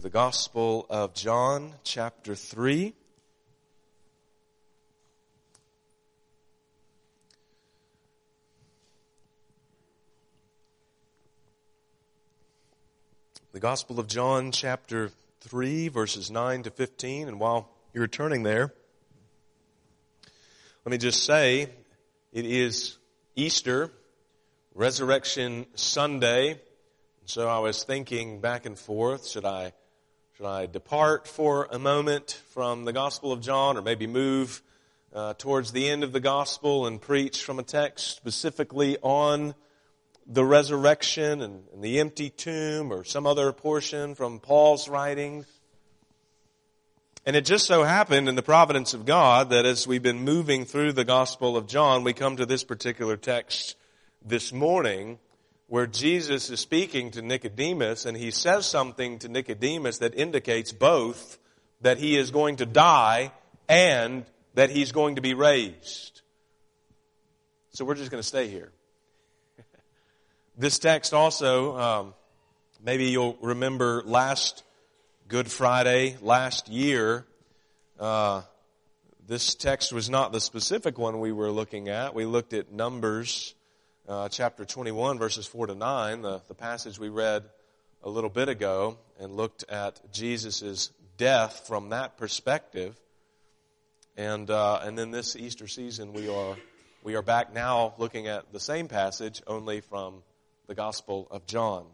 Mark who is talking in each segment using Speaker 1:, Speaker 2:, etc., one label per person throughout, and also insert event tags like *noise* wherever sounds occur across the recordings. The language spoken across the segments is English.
Speaker 1: The Gospel of John, chapter 3. The Gospel of John, chapter 3, verses 9 to 15. And while you're turning there, let me just say it is Easter, Resurrection Sunday. So I was thinking back and forth, should I should I depart for a moment from the Gospel of John or maybe move uh, towards the end of the Gospel and preach from a text specifically on the resurrection and, and the empty tomb or some other portion from Paul's writings? And it just so happened in the providence of God that as we've been moving through the Gospel of John, we come to this particular text this morning where Jesus is speaking to Nicodemus and he says something to Nicodemus that indicates both that he is going to die and that he's going to be raised. So we're just going to stay here. *laughs* this text also, um, maybe you'll remember last Good Friday, last year, uh, this text was not the specific one we were looking at. We looked at Numbers uh, chapter 21, verses 4 to 9, the, the passage we read a little bit ago, and looked at Jesus' death from that perspective. And, uh, and then this Easter season, we are, we are back now looking at the same passage, only from the Gospel of John.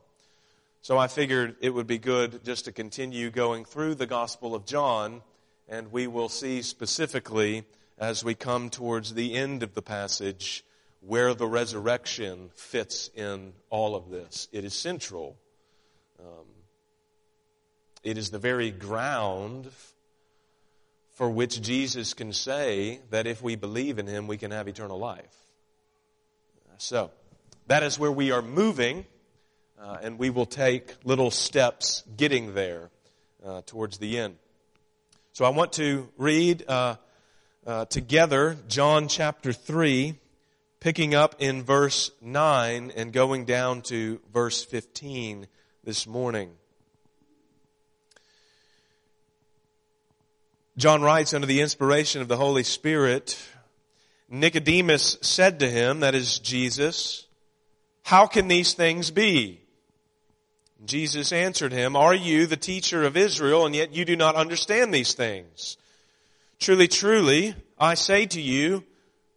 Speaker 1: So I figured it would be good just to continue going through the Gospel of John, and we will see specifically as we come towards the end of the passage where the resurrection fits in all of this. It is central. Um, it is the very ground for which Jesus can say that if we believe in him, we can have eternal life. So, that is where we are moving, uh, and we will take little steps getting there uh, towards the end. So, I want to read uh, uh together John chapter 3 picking up in verse 9 and going down to verse 15 this morning. John writes under the inspiration of the Holy Spirit, Nicodemus said to him, that is Jesus, how can these things be? Jesus answered him, Are you the teacher of Israel, and yet you do not understand these things? Truly, truly, I say to you,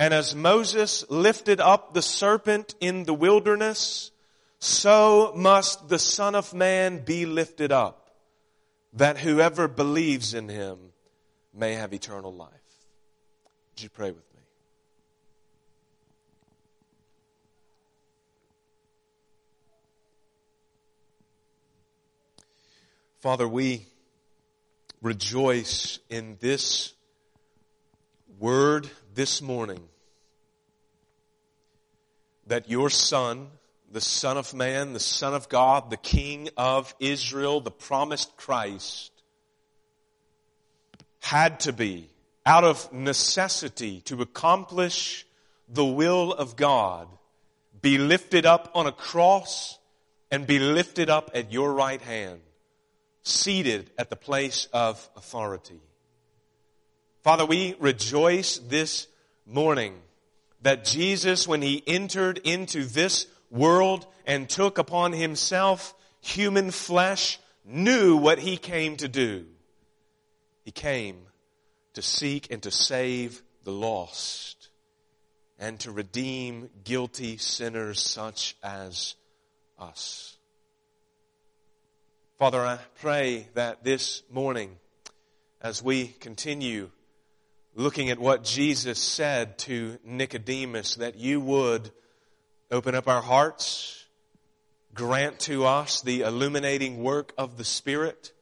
Speaker 1: And as Moses lifted up the serpent in the wilderness, so must the Son of Man be lifted up, that whoever believes in him may have eternal life. Would you pray with me? Father, we rejoice in this word this morning that your Son, the Son of Man, the Son of God, the King of Israel, the promised Christ, had to be, out of necessity to accomplish the will of God, be lifted up on a cross and be lifted up at your right hand, seated at the place of authority. Father, we rejoice this morning that Jesus, when he entered into this world and took upon himself human flesh, knew what he came to do. He came to seek and to save the lost and to redeem guilty sinners such as us. Father, I pray that this morning, as we continue looking at what Jesus said to Nicodemus, that you would open up our hearts, grant to us the illuminating work of the Spirit,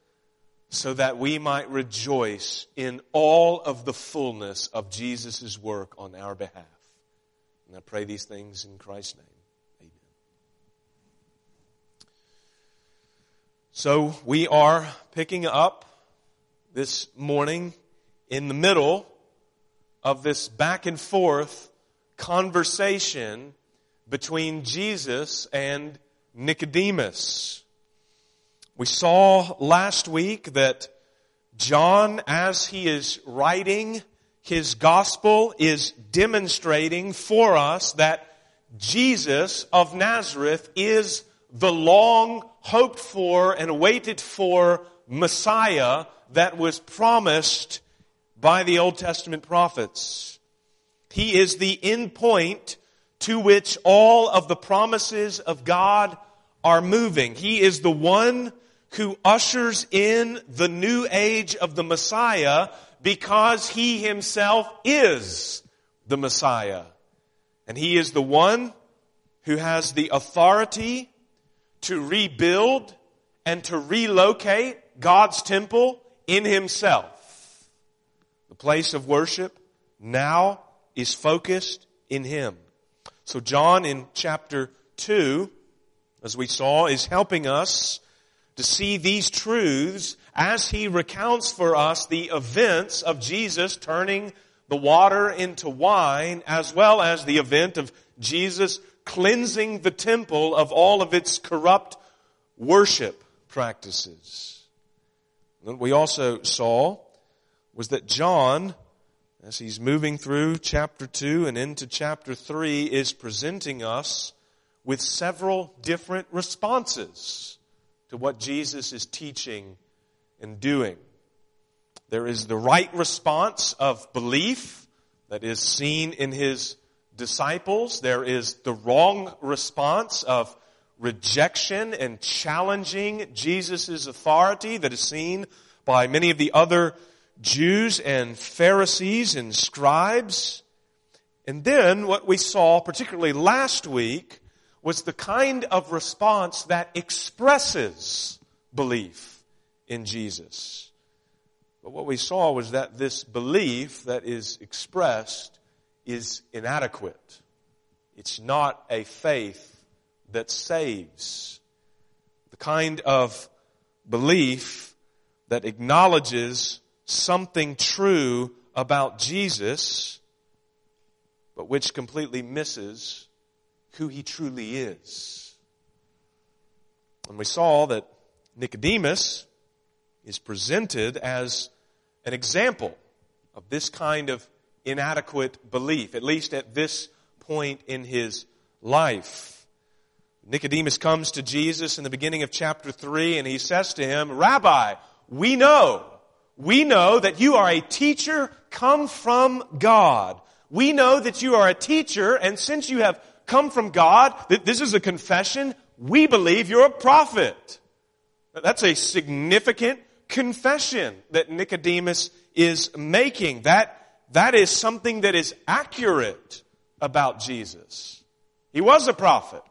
Speaker 1: so that we might rejoice in all of the fullness of Jesus' work on our behalf. And I pray these things in Christ's name. Amen. So we are picking up this morning in the middle of this back and forth conversation between Jesus and Nicodemus. We saw last week that John, as he is writing his gospel, is demonstrating for us that Jesus of Nazareth is the long hoped for and waited for Messiah that was promised by the Old Testament prophets. He is the end point to which all of the promises of God are moving. He is the one who ushers in the new age of the Messiah because he himself is the Messiah. And he is the one who has the authority to rebuild and to relocate God's temple in himself. Place of worship now is focused in him. So John in chapter 2, as we saw, is helping us to see these truths as he recounts for us the events of Jesus turning the water into wine, as well as the event of Jesus cleansing the temple of all of its corrupt worship practices. We also saw was that John, as he's moving through chapter 2 and into chapter 3, is presenting us with several different responses to what Jesus is teaching and doing. There is the right response of belief that is seen in his disciples. There is the wrong response of rejection and challenging Jesus' authority that is seen by many of the other Jews and Pharisees and scribes. And then what we saw, particularly last week, was the kind of response that expresses belief in Jesus. But what we saw was that this belief that is expressed is inadequate. It's not a faith that saves. The kind of belief that acknowledges something true about Jesus, but which completely misses who he truly is. And we saw that Nicodemus is presented as an example of this kind of inadequate belief, at least at this point in his life. Nicodemus comes to Jesus in the beginning of chapter 3 and he says to him, Rabbi, we know, we know that you are a teacher come from God. We know that you are a teacher and since you have come from God, that this is a confession, we believe you're a prophet. That's a significant confession that Nicodemus is making. That, that is something that is accurate about Jesus. He was a prophet.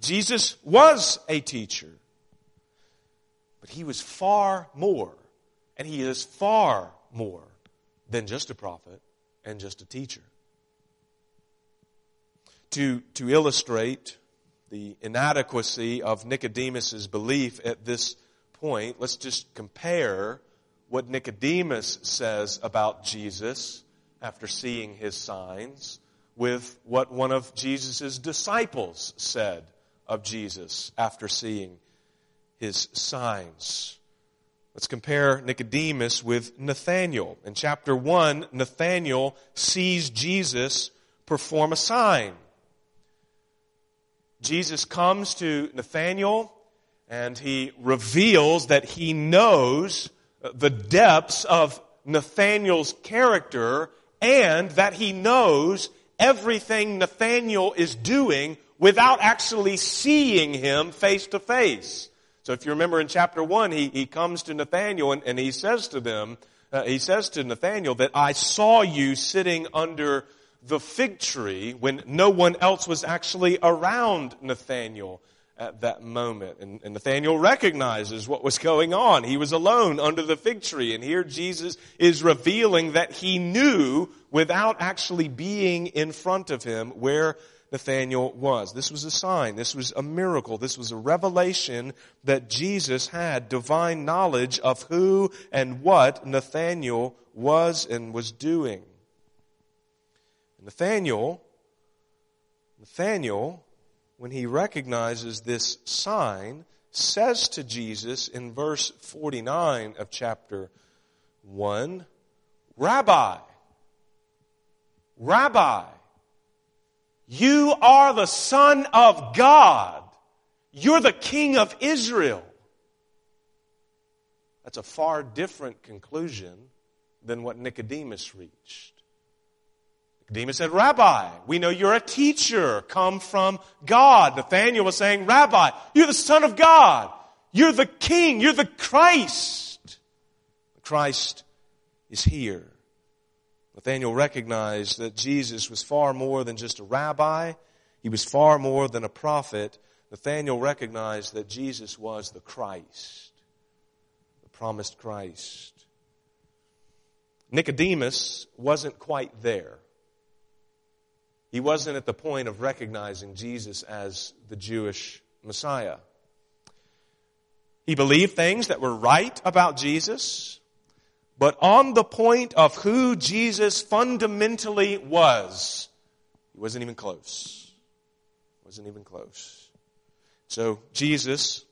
Speaker 1: Jesus was a teacher. But he was far more, and he is far more than just a prophet and just a teacher to, to illustrate the inadequacy of Nicodemus's belief at this point, let's just compare what Nicodemus says about Jesus after seeing his signs with what one of Jesus' disciples said of Jesus after seeing his signs. Let's compare Nicodemus with Nathanael. In chapter 1, Nathanael sees Jesus perform a sign. Jesus comes to Nathanael and he reveals that he knows the depths of Nathanael's character and that he knows everything Nathanael is doing without actually seeing him face to face. So if you remember in chapter one, he, he comes to Nathanael and, and he says to them, uh, he says to Nathanael that I saw you sitting under the fig tree when no one else was actually around Nathanael. at that moment. And, and, Nathanael recognizes what was going on. He was alone under the fig tree. And here Jesus is revealing that he knew without actually being in front of him where Nathanael was. This was a sign. This was a miracle. This was a revelation that Jesus had divine knowledge of who and what Nathanael was and was doing. Nathanael, Nathanael when he recognizes this sign, says to Jesus in verse 49 of chapter 1, Rabbi, Rabbi, you are the Son of God. You're the King of Israel. That's a far different conclusion than what Nicodemus reached. Nicodemus said, Rabbi, we know you're a teacher, come from God. Nathanael was saying, Rabbi, you're the Son of God. You're the King. You're the Christ. Christ is here. Nathanael recognized that Jesus was far more than just a rabbi. He was far more than a prophet. Nathanael recognized that Jesus was the Christ, the promised Christ. Nicodemus wasn't quite there. He wasn't at the point of recognizing Jesus as the Jewish Messiah. He believed things that were right about Jesus, but on the point of who Jesus fundamentally was, he wasn't even close. Wasn't even close. So Jesus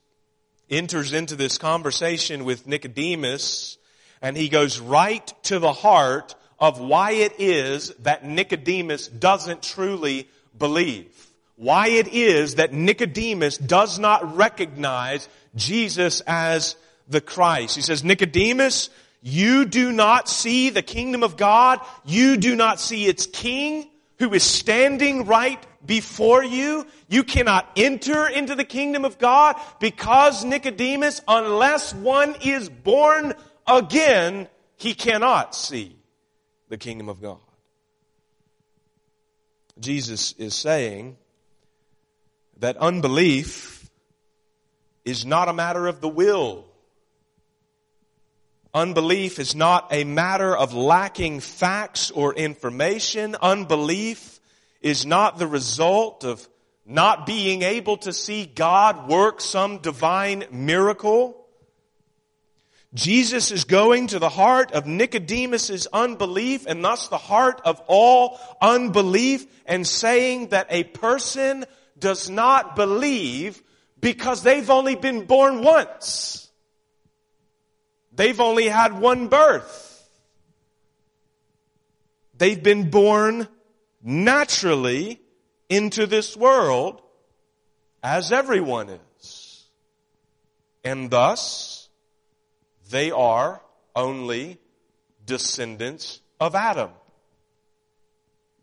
Speaker 1: enters into this conversation with Nicodemus and he goes right to the heart of why it is that Nicodemus doesn't truly believe. Why it is that Nicodemus does not recognize Jesus as the Christ. He says, Nicodemus, you do not see the kingdom of God. You do not see its king who is standing right before you. You cannot enter into the kingdom of God because Nicodemus, unless one is born again, he cannot see the kingdom of God. Jesus is saying that unbelief is not a matter of the will. Unbelief is not a matter of lacking facts or information. Unbelief is not the result of not being able to see God work some divine miracle. Jesus is going to the heart of Nicodemus's unbelief and thus the heart of all unbelief and saying that a person does not believe because they've only been born once. They've only had one birth. They've been born naturally into this world as everyone is. And thus, they are only descendants of Adam.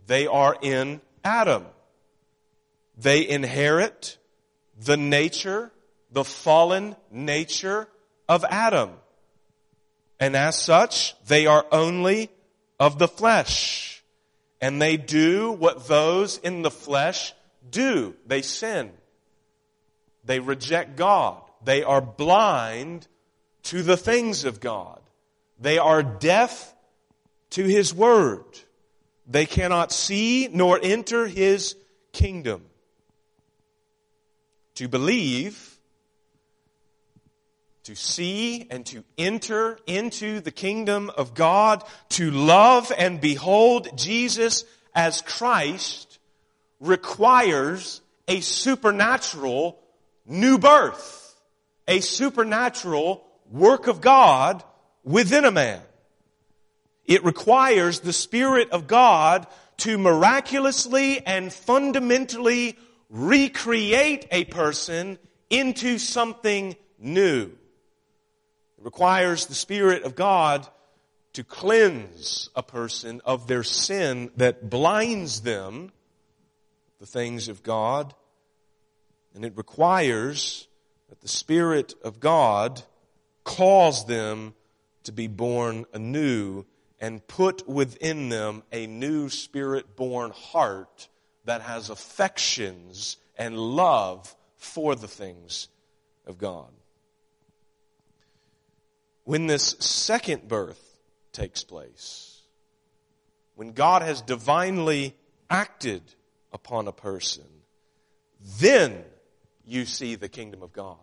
Speaker 1: They are in Adam. They inherit the nature, the fallen nature of Adam. And as such, they are only of the flesh. And they do what those in the flesh do. They sin. They reject God. They are blind to the things of God. They are deaf to His Word. They cannot see nor enter His kingdom. To believe, to see and to enter into the kingdom of God, to love and behold Jesus as Christ requires a supernatural new birth, a supernatural work of God within a man. It requires the Spirit of God to miraculously and fundamentally recreate a person into something new. It requires the Spirit of God to cleanse a person of their sin that blinds them the things of God. And it requires that the Spirit of God cause them to be born anew and put within them a new spirit born heart that has affections and love for the things of God. When this second birth takes place, when God has divinely acted upon a person, then you see the kingdom of God.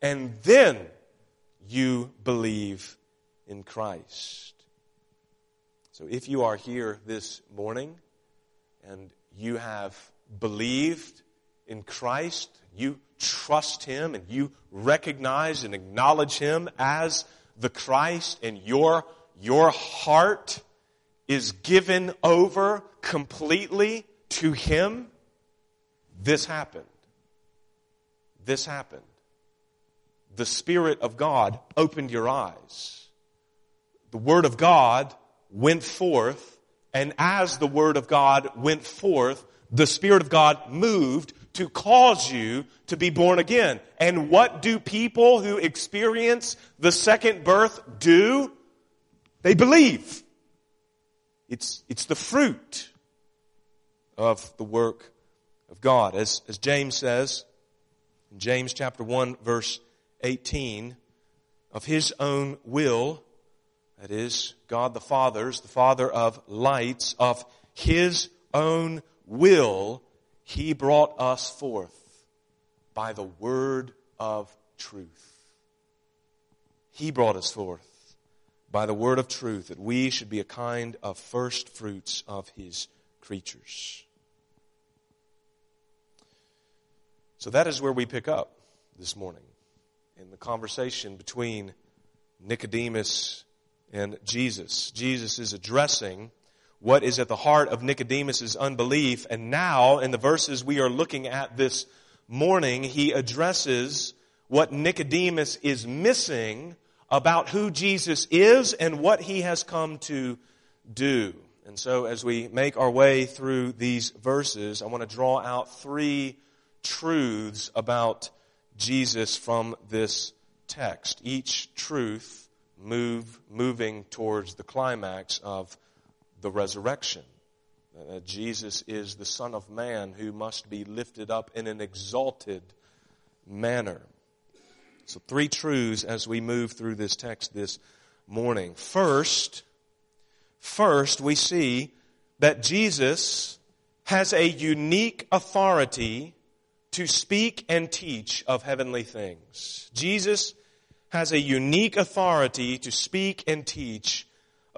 Speaker 1: And then you believe in Christ. So if you are here this morning and you have believed in Christ, you trust Him and you recognize and acknowledge Him as the Christ and your, your heart is given over completely to Him, this happened. This happened. The Spirit of God opened your eyes. The Word of God went forth, and as the Word of God went forth, the Spirit of God moved to cause you to be born again. And what do people who experience the second birth do? They believe. It's, it's the fruit of the work of God. As, as James says, in James chapter 1 verse 18, of his own will, that is, God the Father's, the Father of lights, of his own will, he brought us forth by the word of truth. He brought us forth by the word of truth that we should be a kind of first fruits of his creatures. So that is where we pick up this morning in the conversation between Nicodemus and Jesus. Jesus is addressing what is at the heart of Nicodemus's unbelief. And now, in the verses we are looking at this morning, he addresses what Nicodemus is missing about who Jesus is and what he has come to do. And so, as we make our way through these verses, I want to draw out three truths about Jesus from this text. Each truth move, moving towards the climax of the resurrection. Uh, Jesus is the Son of Man who must be lifted up in an exalted manner. So, three truths as we move through this text this morning. First, first we see that Jesus has a unique authority to speak and teach of heavenly things. Jesus has a unique authority to speak and teach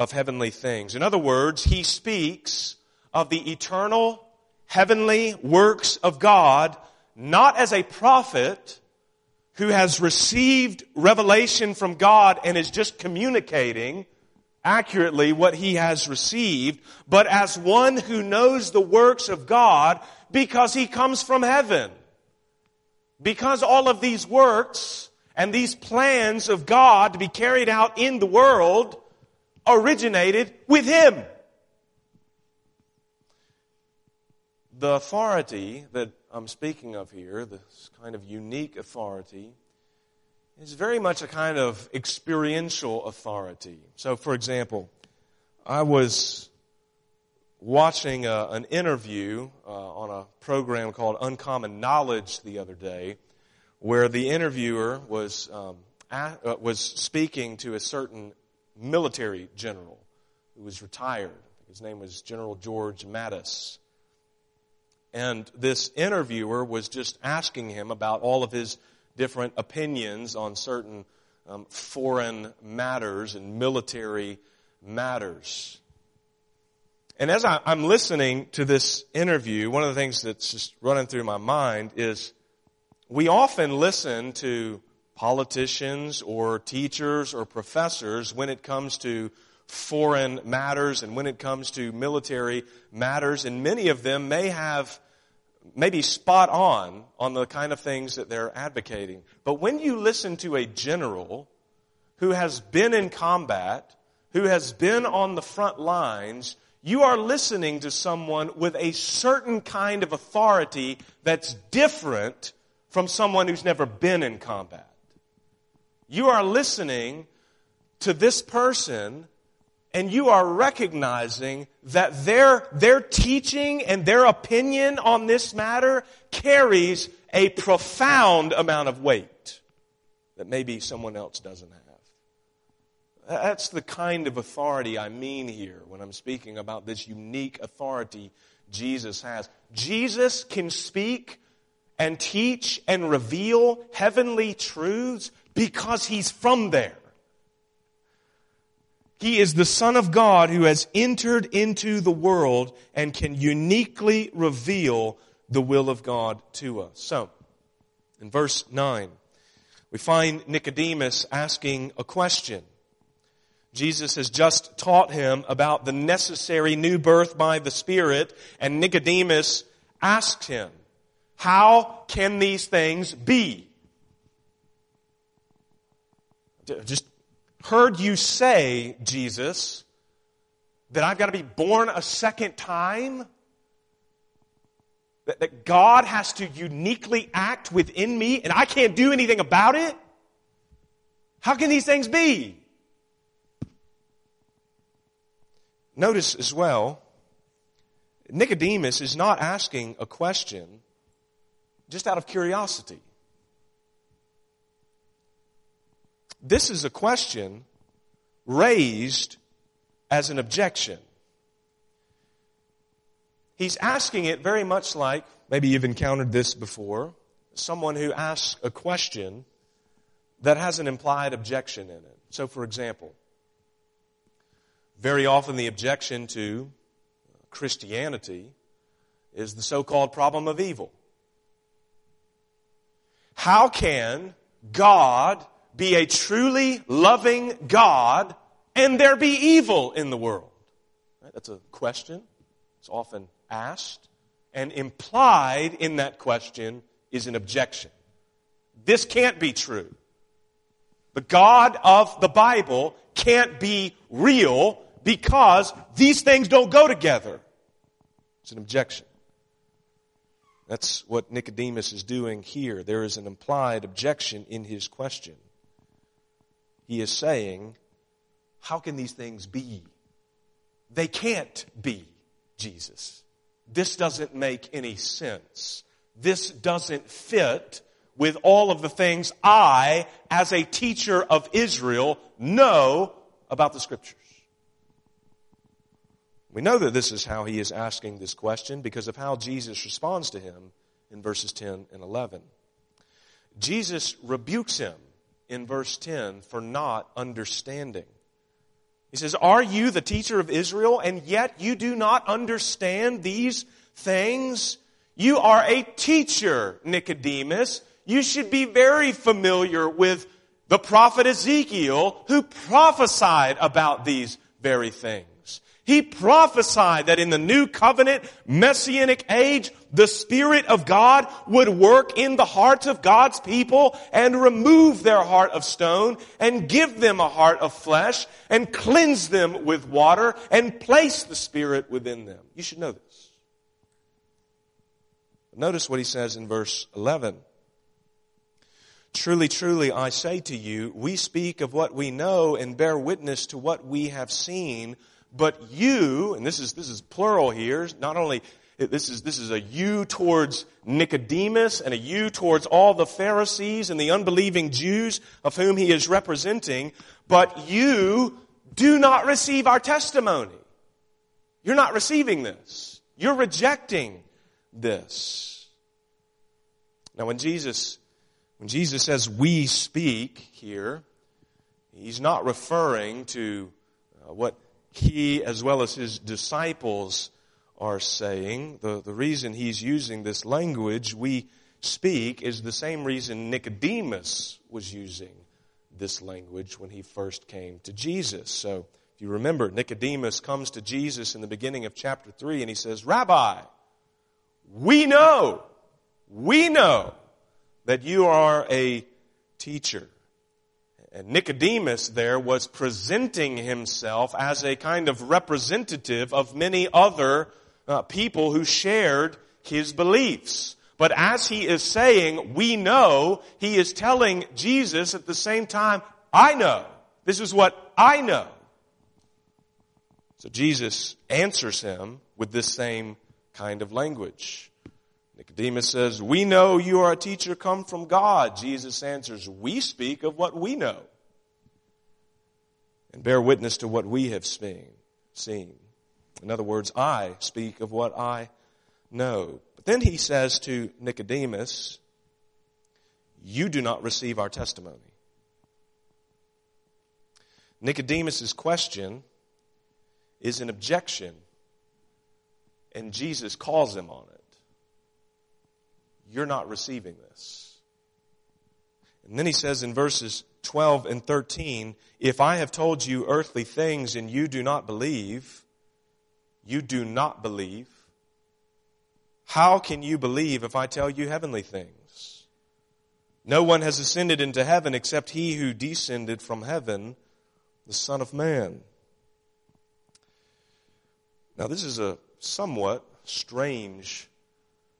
Speaker 1: of heavenly things. In other words, he speaks of the eternal heavenly works of God not as a prophet who has received revelation from God and is just communicating accurately what he has received, but as one who knows the works of God because he comes from heaven. Because all of these works and these plans of God to be carried out in the world originated with him. The authority that I'm speaking of here, this kind of unique authority, is very much a kind of experiential authority. So, for example, I was watching a, an interview uh, on a program called Uncommon Knowledge the other day, where the interviewer was um, at, uh, was speaking to a certain military general who was retired. His name was General George Mattis. And this interviewer was just asking him about all of his different opinions on certain um, foreign matters and military matters. And as I, I'm listening to this interview, one of the things that's just running through my mind is we often listen to politicians or teachers or professors when it comes to foreign matters and when it comes to military matters, and many of them may have maybe spot on on the kind of things that they're advocating. But when you listen to a general who has been in combat, who has been on the front lines, you are listening to someone with a certain kind of authority that's different from someone who's never been in combat. You are listening to this person and you are recognizing that their, their teaching and their opinion on this matter carries a profound amount of weight that maybe someone else doesn't have. That's the kind of authority I mean here when I'm speaking about this unique authority Jesus has. Jesus can speak and teach and reveal heavenly truths because he's from there. He is the Son of God who has entered into the world and can uniquely reveal the will of God to us. So, in verse 9, we find Nicodemus asking a question. Jesus has just taught him about the necessary new birth by the Spirit, and Nicodemus asks him, How can these things be? Just heard you say, Jesus, that I've got to be born a second time? That, that God has to uniquely act within me and I can't do anything about it? How can these things be? Notice as well, Nicodemus is not asking a question just out of curiosity. This is a question raised as an objection. He's asking it very much like, maybe you've encountered this before, someone who asks a question that has an implied objection in it. So, for example, very often the objection to Christianity is the so-called problem of evil. How can God be a truly loving God and there be evil in the world? Right? That's a question. It's often asked. And implied in that question is an objection. This can't be true. The God of the Bible can't be real because these things don't go together. It's an objection. That's what Nicodemus is doing here. There is an implied objection in his question. He is saying, How can these things be? They can't be, Jesus. This doesn't make any sense. This doesn't fit with all of the things I, as a teacher of Israel, know about the scriptures. We know that this is how he is asking this question because of how Jesus responds to him in verses 10 and 11. Jesus rebukes him in verse 10 for not understanding. He says, Are you the teacher of Israel and yet you do not understand these things? You are a teacher, Nicodemus. You should be very familiar with the prophet Ezekiel who prophesied about these very things. He prophesied that in the new covenant messianic age, the Spirit of God would work in the hearts of God's people and remove their heart of stone and give them a heart of flesh and cleanse them with water and place the Spirit within them. You should know this. Notice what he says in verse 11. Truly, truly, I say to you, we speak of what we know and bear witness to what we have seen but you, and this is, this is plural here, not only, this is, this is a you towards Nicodemus and a you towards all the Pharisees and the unbelieving Jews of whom he is representing, but you do not receive our testimony. You're not receiving this. You're rejecting this. Now when Jesus, when Jesus says we speak here, he's not referring to uh, what he, as well as his disciples, are saying. The, the reason he's using this language we speak is the same reason Nicodemus was using this language when he first came to Jesus. So, if you remember, Nicodemus comes to Jesus in the beginning of chapter 3 and he says, Rabbi, we know, we know that you are a teacher and Nicodemus there was presenting himself as a kind of representative of many other uh, people who shared his beliefs. But as he is saying, we know, he is telling Jesus at the same time, I know. This is what I know. So Jesus answers him with this same kind of language. Nicodemus says, We know you are a teacher come from God. Jesus answers, We speak of what we know and bear witness to what we have seen. In other words, I speak of what I know. But then he says to Nicodemus, You do not receive our testimony. Nicodemus's question is an objection, and Jesus calls him on it. You're not receiving this. And then he says in verses 12 and 13, If I have told you earthly things and you do not believe, you do not believe. How can you believe if I tell you heavenly things? No one has ascended into heaven except he who descended from heaven, the Son of Man. Now, this is a somewhat strange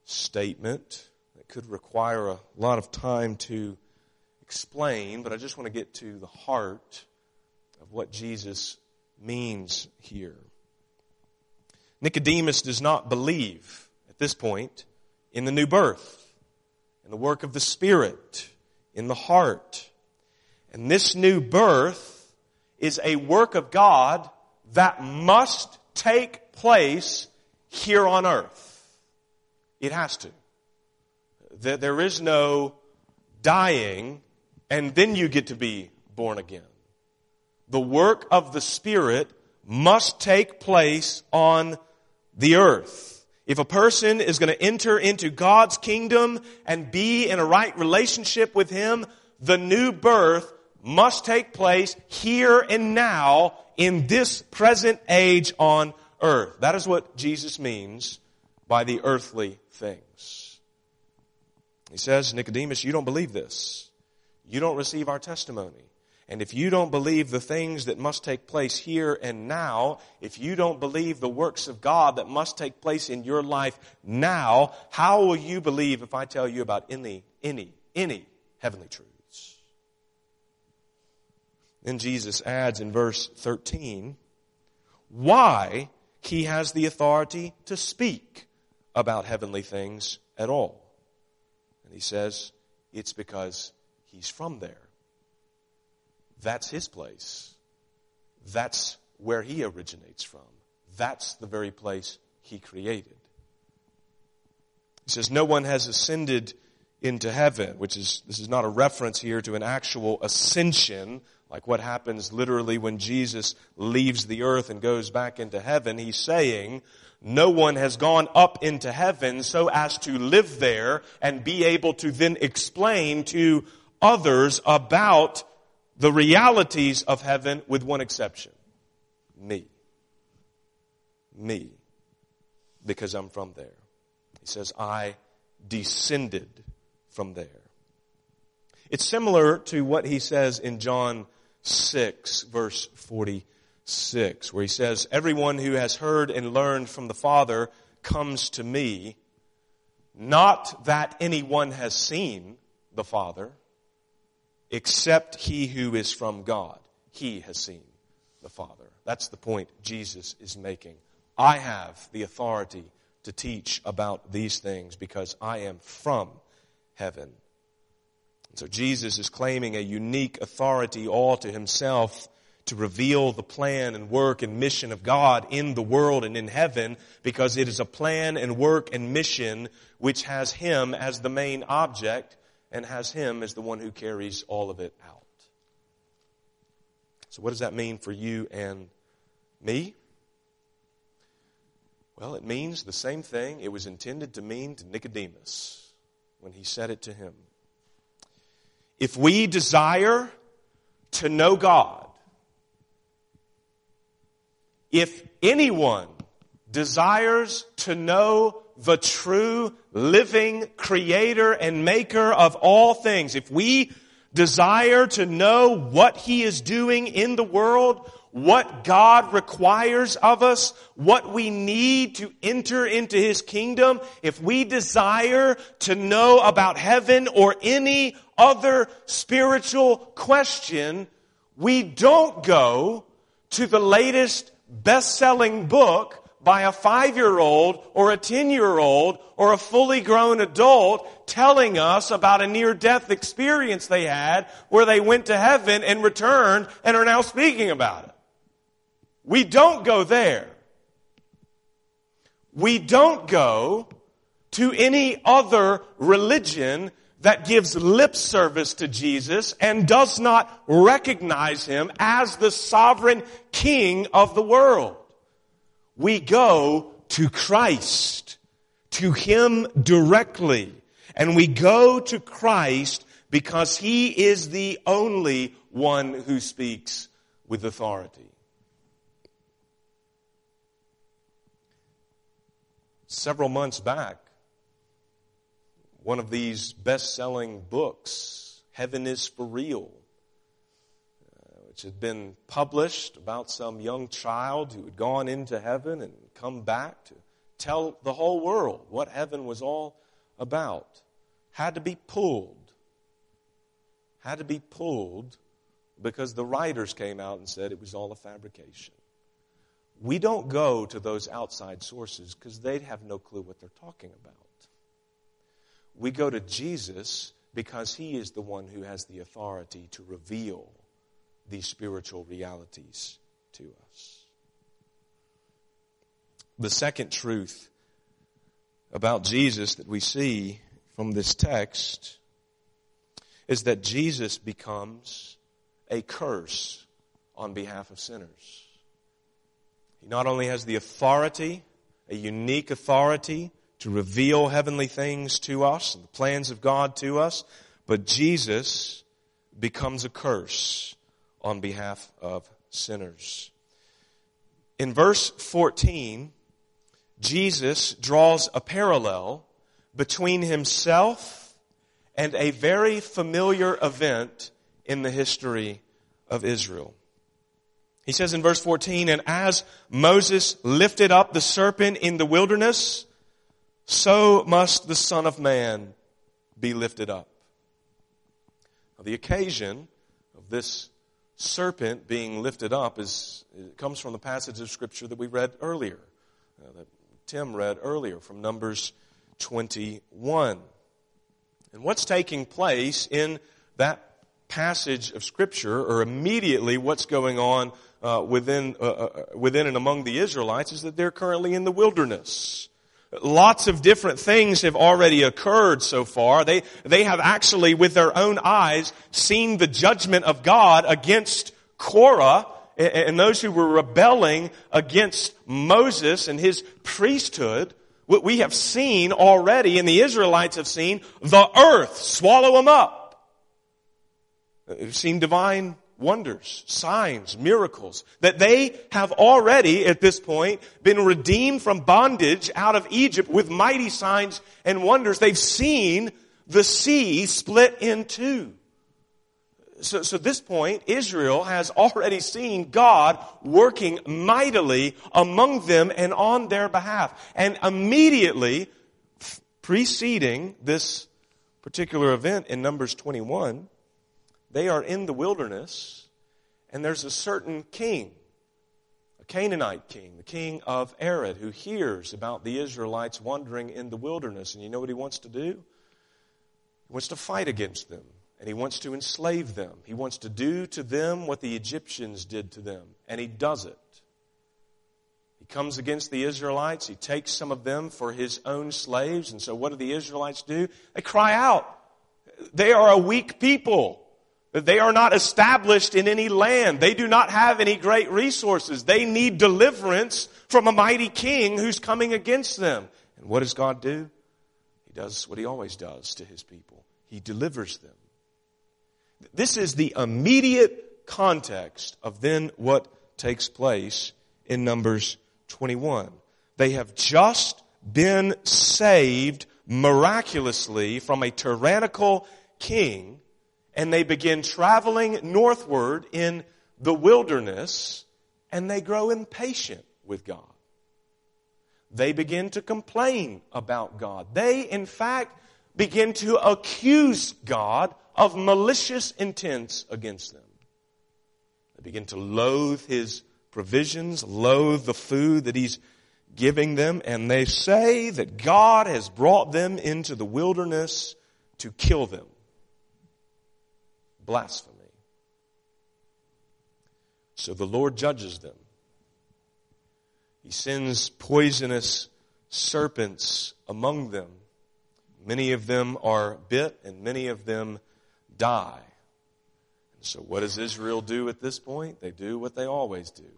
Speaker 1: statement could require a lot of time to explain, but I just want to get to the heart of what Jesus means here. Nicodemus does not believe at this point in the new birth, in the work of the Spirit, in the heart. And this new birth is a work of God that must take place here on earth. It has to. There is no dying and then you get to be born again. The work of the Spirit must take place on the earth. If a person is going to enter into God's kingdom and be in a right relationship with Him, the new birth must take place here and now in this present age on earth. That is what Jesus means by the earthly things. He says, Nicodemus, you don't believe this you don't receive our testimony. And if you don't believe the things that must take place here and now, if you don't believe the works of God that must take place in your life now, how will you believe if I tell you about any, any, any heavenly truths? Then Jesus adds in verse 13, why he has the authority to speak about heavenly things at all. And he says, it's because He's from there. That's his place. That's where he originates from. That's the very place he created. He says, No one has ascended into heaven, which is, this is not a reference here to an actual ascension, like what happens literally when Jesus leaves the earth and goes back into heaven. He's saying, no one has gone up into heaven so as to live there and be able to then explain to others about the realities of heaven with one exception. Me. Me. Because I'm from there. He says, I descended from there. It's similar to what he says in John 6 verse 46 where he says, everyone who has heard and learned from the Father comes to me, not that anyone has seen the Father, except he who is from God. He has seen the Father. That's the point Jesus is making. I have the authority to teach about these things because I am from heaven. And so Jesus is claiming a unique authority all to himself to reveal the plan and work and mission of God in the world and in heaven because it is a plan and work and mission which has him as the main object and has him as the one who carries all of it out. So, what does that mean for you and me? Well, it means the same thing it was intended to mean to Nicodemus when he said it to him. If we desire to know God, if anyone desires to know the true living creator and maker of all things, if we desire to know what he is doing in the world, what God requires of us, what we need to enter into His kingdom, if we desire to know about heaven or any other spiritual question, we don't go to the latest best-selling book by a five-year-old or a ten-year-old or a fully grown adult telling us about a near-death experience they had where they went to heaven and returned and are now speaking about it. We don't go there. We don't go to any other religion that gives lip service to Jesus and does not recognize him as the sovereign king of the world. We go to Christ, to him directly. And we go to Christ because he is the only one who speaks with authority. Several months back, one of these best selling books, Heaven is for Real, uh, which had been published about some young child who had gone into heaven and come back to tell the whole world what heaven was all about, had to be pulled. Had to be pulled because the writers came out and said it was all a fabrication. We don't go to those outside sources because they have no clue what they're talking about. We go to Jesus because he is the one who has the authority to reveal these spiritual realities to us. The second truth about Jesus that we see from this text is that Jesus becomes a curse on behalf of sinners. He not only has the authority, a unique authority to reveal heavenly things to us and the plans of God to us, but Jesus becomes a curse on behalf of sinners. In verse 14, Jesus draws a parallel between himself and a very familiar event in the history of Israel. He says in verse 14, and as Moses lifted up the serpent in the wilderness, so must the Son of Man be lifted up. Now, the occasion of this serpent being lifted up is comes from the passage of Scripture that we read earlier, uh, that Tim read earlier from Numbers 21. And what's taking place in that passage of Scripture, or immediately what's going on uh, within, uh, uh within and among the Israelites, is that they're currently in the wilderness. Lots of different things have already occurred so far. They, they have actually, with their own eyes, seen the judgment of God against Korah and those who were rebelling against Moses and his priesthood. What we have seen already, and the Israelites have seen, the earth swallow them up. We've seen divine wonders, signs, miracles, that they have already at this point been redeemed from bondage out of Egypt with mighty signs and wonders. They've seen the sea split in two. So, so this point, Israel has already seen God working mightily among them and on their behalf. And immediately preceding this particular event in Numbers 21, they are in the wilderness, and there's a certain king, a Canaanite king, the king of Arad, who hears about the Israelites wandering in the wilderness. And you know what he wants to do? He wants to fight against them, and he wants to enslave them. He wants to do to them what the Egyptians did to them, and he does it. He comes against the Israelites. He takes some of them for his own slaves. And so what do the Israelites do? They cry out. They are a weak people. They are not established in any land. They do not have any great resources. They need deliverance from a mighty king who's coming against them. And what does God do? He does what he always does to his people. He delivers them. This is the immediate context of then what takes place in Numbers 21. They have just been saved miraculously from a tyrannical king and they begin traveling northward in the wilderness and they grow impatient with God. They begin to complain about God. They, in fact, begin to accuse God of malicious intents against them. They begin to loathe His provisions, loathe the food that he's giving them, and they say that God has brought them into the wilderness to kill them. Blasphemy. So the Lord judges them. He sends poisonous serpents among them. Many of them are bit and many of them die. And so what does Israel do at this point? They do what they always do.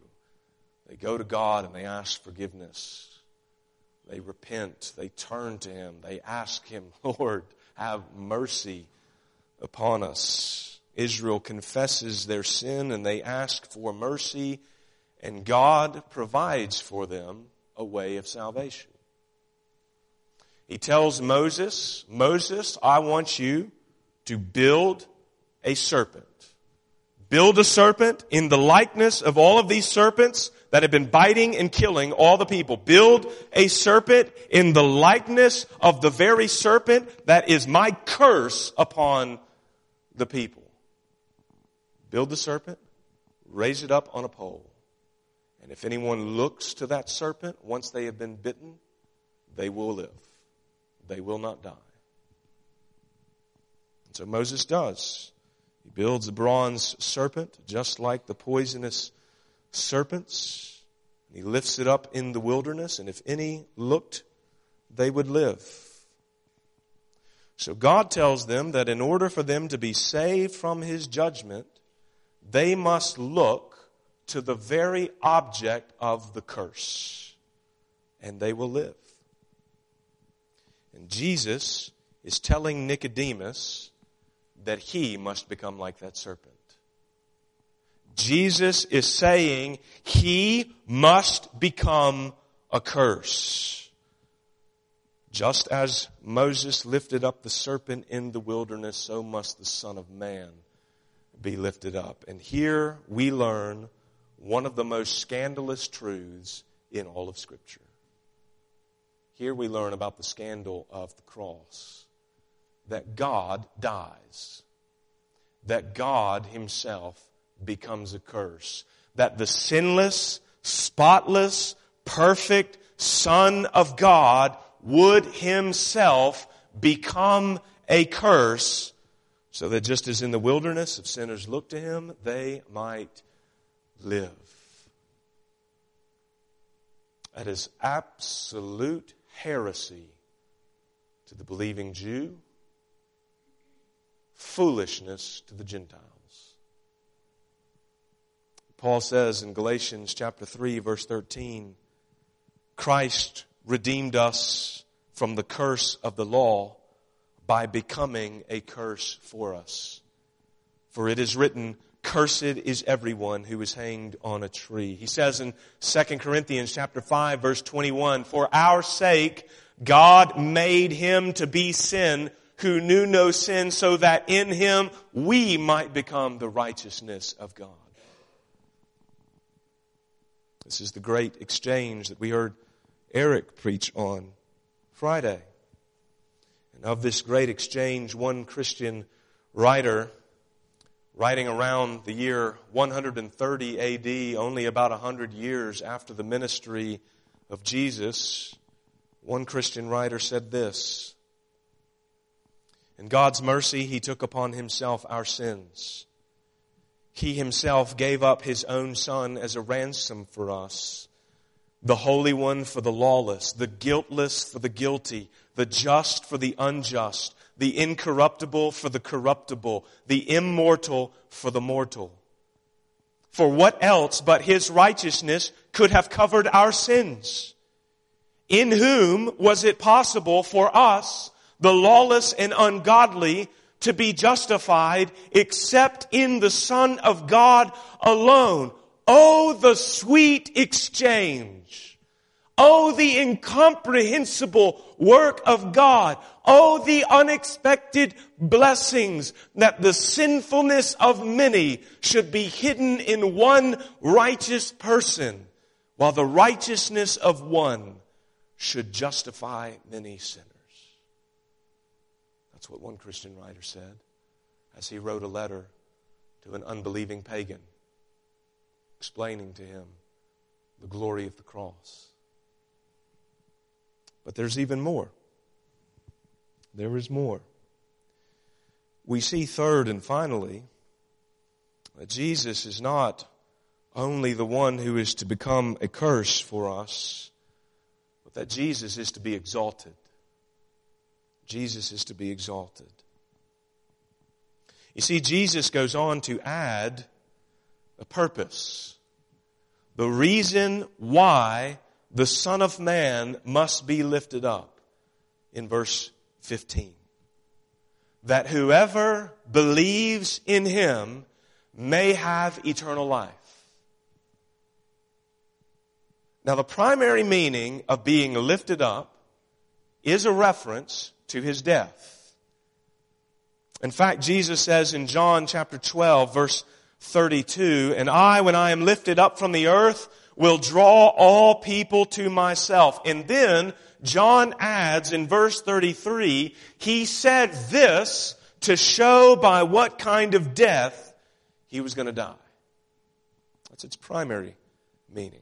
Speaker 1: They go to God and they ask forgiveness. They repent. They turn to Him. They ask Him, *laughs* Lord, have mercy upon us. Israel confesses their sin and they ask for mercy and God provides for them a way of salvation. He tells Moses, Moses, I want you to build a serpent. Build a serpent in the likeness of all of these serpents that have been biting and killing all the people. Build a serpent in the likeness of the very serpent that is my curse upon the people. Build the serpent, raise it up on a pole. And if anyone looks to that serpent once they have been bitten, they will live. They will not die. And so Moses does. He builds a bronze serpent, just like the poisonous serpents. And He lifts it up in the wilderness, and if any looked, they would live. So God tells them that in order for them to be saved from his judgment, they must look to the very object of the curse, and they will live. And Jesus is telling Nicodemus that he must become like that serpent. Jesus is saying he must become a curse. Just as Moses lifted up the serpent in the wilderness, so must the Son of Man be lifted up. And here we learn one of the most scandalous truths in all of Scripture. Here we learn about the scandal of the cross that God dies, that God Himself becomes a curse, that the sinless, spotless, perfect Son of God would Himself become a curse so that just as in the wilderness, if sinners look to Him, they might live. That is absolute heresy to the believing Jew, foolishness to the Gentiles. Paul says in Galatians chapter 3 verse 13, Christ redeemed us from the curse of the law by becoming a curse for us. For it is written, cursed is everyone who is hanged on a tree. He says in 2 Corinthians chapter 5 verse 21, for our sake God made him to be sin who knew no sin so that in him we might become the righteousness of God. This is the great exchange that we heard Eric preach on Friday. And of this great exchange, one Christian writer writing around the year 130 AD, only about 100 years after the ministry of Jesus, one Christian writer said this In God's mercy, He took upon Himself our sins. He Himself gave up His own Son as a ransom for us, the Holy One for the lawless, the guiltless for the guilty, the just for the unjust, the incorruptible for the corruptible, the immortal for the mortal. For what else but his righteousness could have covered our sins? In whom was it possible for us, the lawless and ungodly, to be justified except in the Son of God alone? Oh, the sweet exchange Oh, the incomprehensible work of God. Oh, the unexpected blessings that the sinfulness of many should be hidden in one righteous person, while the righteousness of one should justify many sinners. That's what one Christian writer said as he wrote a letter to an unbelieving pagan, explaining to him the glory of the cross. But there's even more. There is more. We see third and finally that Jesus is not only the one who is to become a curse for us, but that Jesus is to be exalted. Jesus is to be exalted. You see, Jesus goes on to add a purpose. The reason why the Son of Man must be lifted up in verse 15. That whoever believes in him may have eternal life. Now the primary meaning of being lifted up is a reference to his death. In fact, Jesus says in John chapter 12 verse 32, and I, when I am lifted up from the earth, will draw all people to myself. And then John adds in verse 33, he said this to show by what kind of death he was going to die. That's its primary meaning.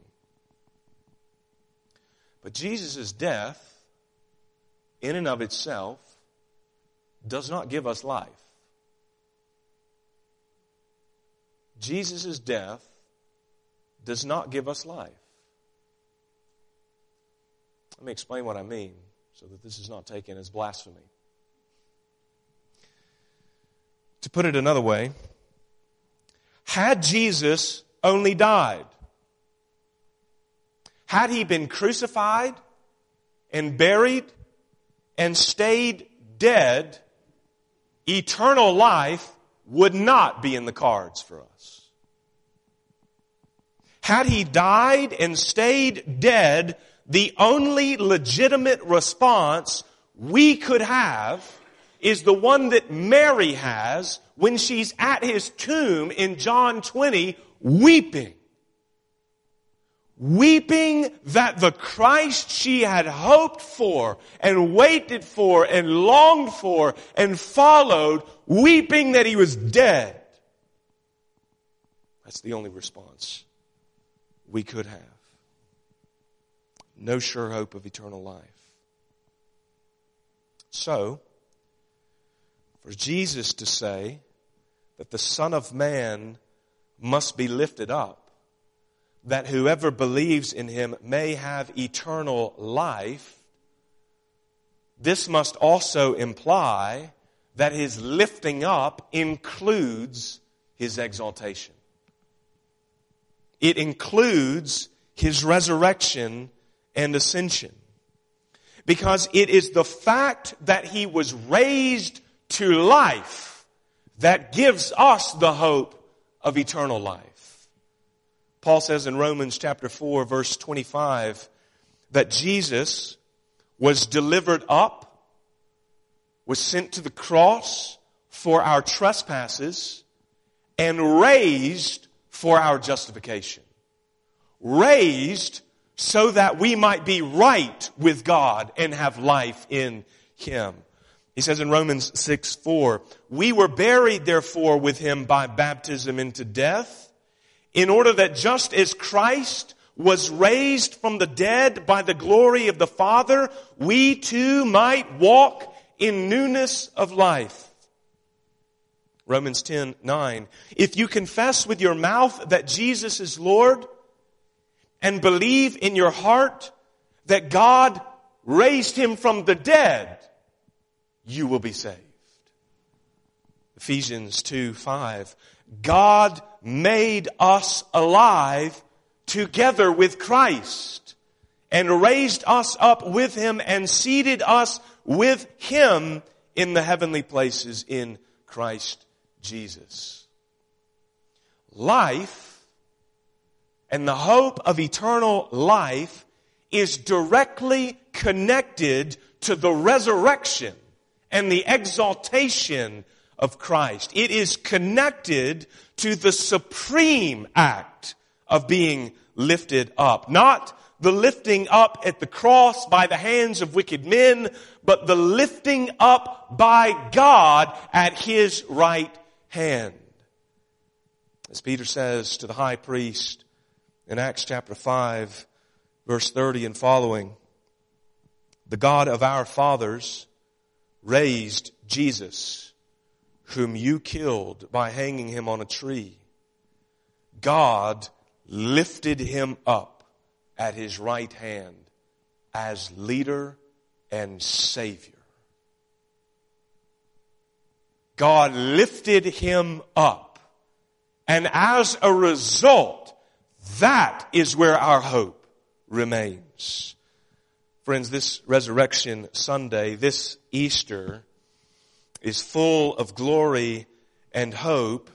Speaker 1: But Jesus' death, in and of itself, does not give us life. Jesus' death does not give us life. Let me explain what I mean so that this is not taken as blasphemy. To put it another way, had Jesus only died, had he been crucified and buried and stayed dead, eternal life would not be in the cards for us. Had he died and stayed dead, the only legitimate response we could have is the one that Mary has when she's at his tomb in John 20 weeping. Weeping that the Christ she had hoped for and waited for and longed for and followed, weeping that he was dead. That's the only response we could have. No sure hope of eternal life. So, for Jesus to say that the Son of Man must be lifted up, that whoever believes in him may have eternal life, this must also imply that his lifting up includes his exaltation. It includes his resurrection and ascension. Because it is the fact that he was raised to life that gives us the hope of eternal life. Paul says in Romans chapter 4 verse 25 that Jesus was delivered up, was sent to the cross for our trespasses, and raised for our justification. Raised so that we might be right with God and have life in Him. He says in Romans 6, 4, we were buried therefore with Him by baptism into death, in order that just as Christ was raised from the dead by the glory of the Father, we too might walk in newness of life. Romans 10, 9. If you confess with your mouth that Jesus is Lord and believe in your heart that God raised him from the dead, you will be saved. Ephesians 2, 5. God made us alive together with Christ and raised us up with him and seated us with him in the heavenly places in Christ Jesus. Life and the hope of eternal life is directly connected to the resurrection and the exaltation of Christ. It is connected to the supreme act of being lifted up. Not the lifting up at the cross by the hands of wicked men, but the lifting up by God at His right hand. As Peter says to the high priest in Acts chapter 5, verse 30 and following, the God of our fathers raised Jesus, whom you killed by hanging him on a tree. God lifted him up at his right hand as leader and savior. God lifted him up. And as a result, that is where our hope remains. Friends, this Resurrection Sunday, this Easter, is full of glory and hope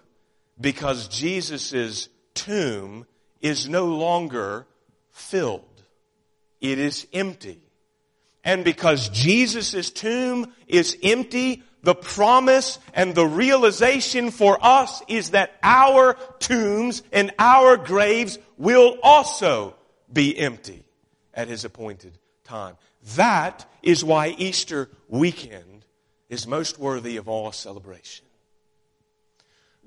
Speaker 1: because Jesus' tomb is no longer filled. It is empty. And because Jesus' tomb is empty, the promise and the realization for us is that our tombs and our graves will also be empty at His appointed time. That is why Easter weekend is most worthy of all celebration.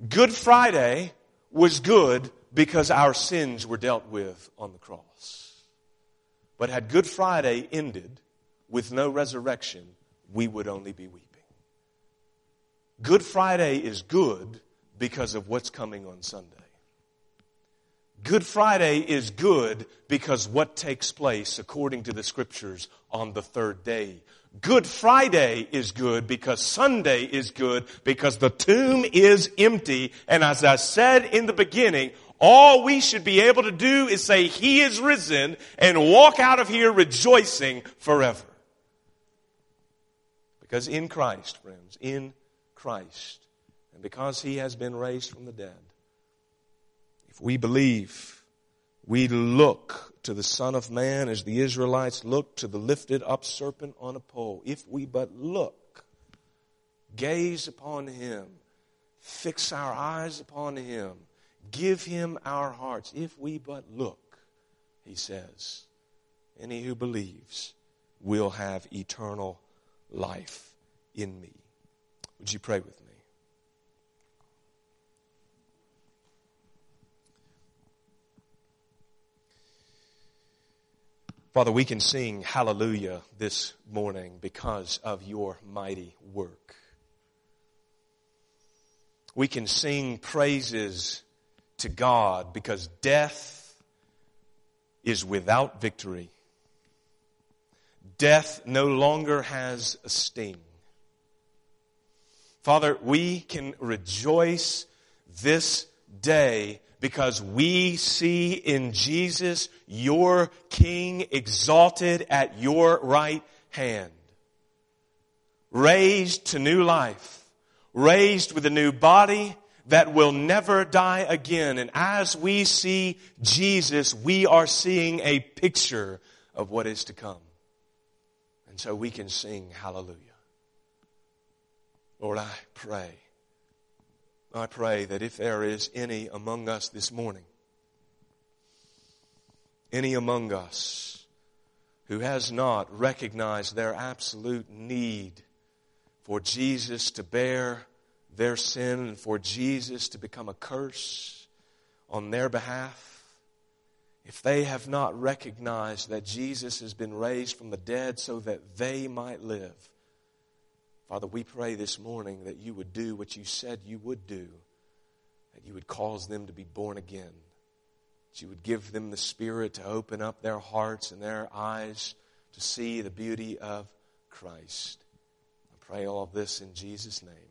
Speaker 1: Good Friday was good because our sins were dealt with on the cross. But had Good Friday ended with no resurrection, we would only be weeping. Good Friday is good because of what's coming on Sunday. Good Friday is good because what takes place according to the scriptures on the third day. Good Friday is good because Sunday is good because the tomb is empty. And as I said in the beginning, all we should be able to do is say, He is risen and walk out of here rejoicing forever. Because in Christ, friends, in Christ, and because He has been raised from the dead, if we believe, we look to the Son of Man as the Israelites look to the lifted up serpent on a pole. If we but look, gaze upon him, fix our eyes upon him, give him our hearts. If we but look, he says, any who believes will have eternal life in me. Would you pray with me? Father, we can sing hallelujah this morning because of your mighty work. We can sing praises to God because death is without victory. Death no longer has a sting. Father, we can rejoice this day because we see in Jesus your King exalted at your right hand. Raised to new life. Raised with a new body that will never die again. And as we see Jesus, we are seeing a picture of what is to come. And so we can sing hallelujah. Lord, I pray. I pray that if there is any among us this morning, any among us who has not recognized their absolute need for Jesus to bear their sin and for Jesus to become a curse on their behalf, if they have not recognized that Jesus has been raised from the dead so that they might live, Father, we pray this morning that you would do what you said you would do, that you would cause them to be born again, that you would give them the Spirit to open up their hearts and their eyes to see the beauty of Christ. I pray all of this in Jesus' name.